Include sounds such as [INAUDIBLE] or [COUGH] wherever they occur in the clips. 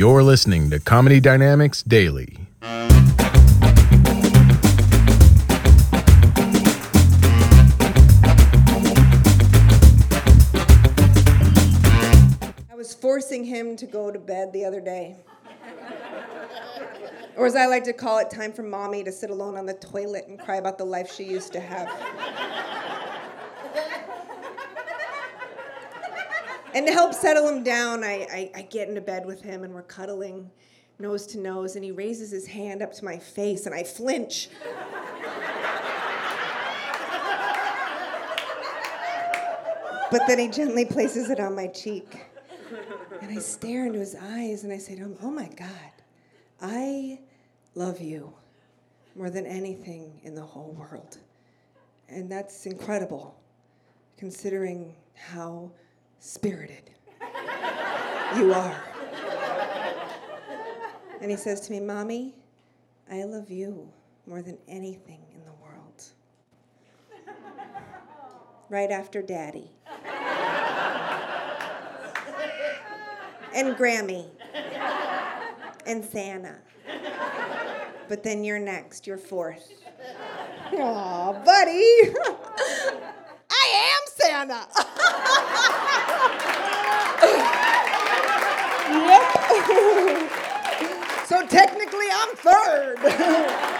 You're listening to Comedy Dynamics Daily. I was forcing him to go to bed the other day. or as I like to call it, time for mommy to sit alone on the toilet and cry about the life she used to have. And to help settle him down, I, I, I get into bed with him and we're cuddling nose to nose, and he raises his hand up to my face and I flinch. but then he gently places it on my cheek. And I stare into his eyes and I say to him, Oh my God, I love you more than anything in the whole world. And that's incredible, considering how spirited you are. And he says to me, Mommy, I love you more than anything in the world. Right after Daddy. and Grammy. and Santa. But then you're next, you're fourth. Aw, buddy. [LAUGHS] Santa. yep. so technically, I'm third. Hmm.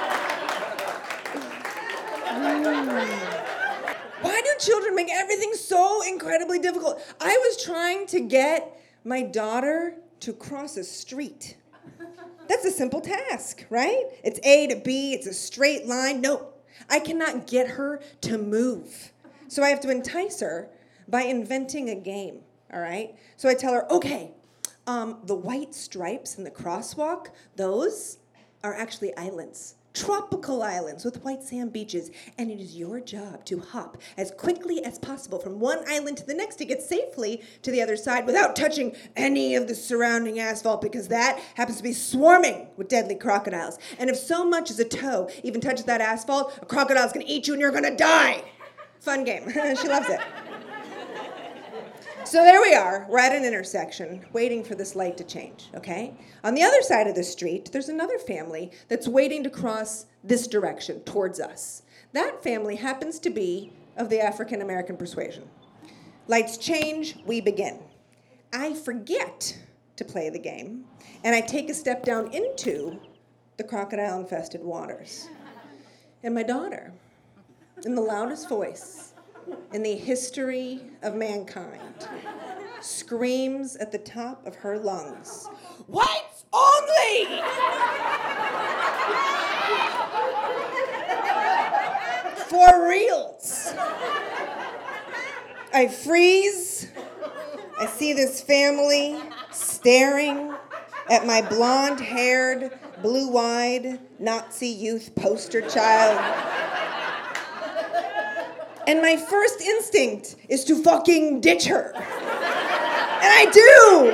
Why do children make everything so incredibly difficult? I was trying to get my daughter to cross a street. That's a simple task, right? It's A to B, it's a straight line. No, I cannot get her to move. So I have to entice her by inventing a game, all right? So I tell her, okay, um, the white stripes in the crosswalk, those are actually islands. Tropical islands with white sand beaches, and it is your job to hop as quickly as possible from one island to the next to get safely to the other side without touching any of the surrounding asphalt because that happens to be swarming with deadly crocodiles. And if so much as a toe even touches that asphalt, a crocodile's gonna eat you and you're gonna die. Fun game. [LAUGHS] she loves it. So there we are. We're at an intersection waiting for this light to change, okay? On the other side of the street, there's another family that's waiting to cross this direction towards us. That family happens to be of the African American persuasion. Lights change, we begin. I forget to play the game, and I take a step down into the crocodile infested waters. And my daughter, in the loudest voice in the history of mankind, screams at the top of her lungs, Whites only! For reals. I freeze. I see this family staring at my blonde haired, blue eyed Nazi youth poster child. And my first instinct is to fucking ditch her. And I do.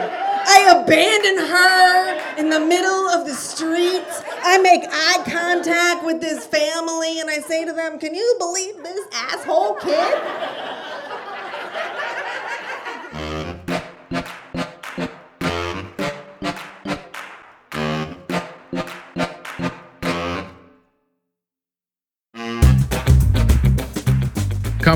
I abandon her in the middle of the street. I make eye contact with this family and I say to them, Can you believe this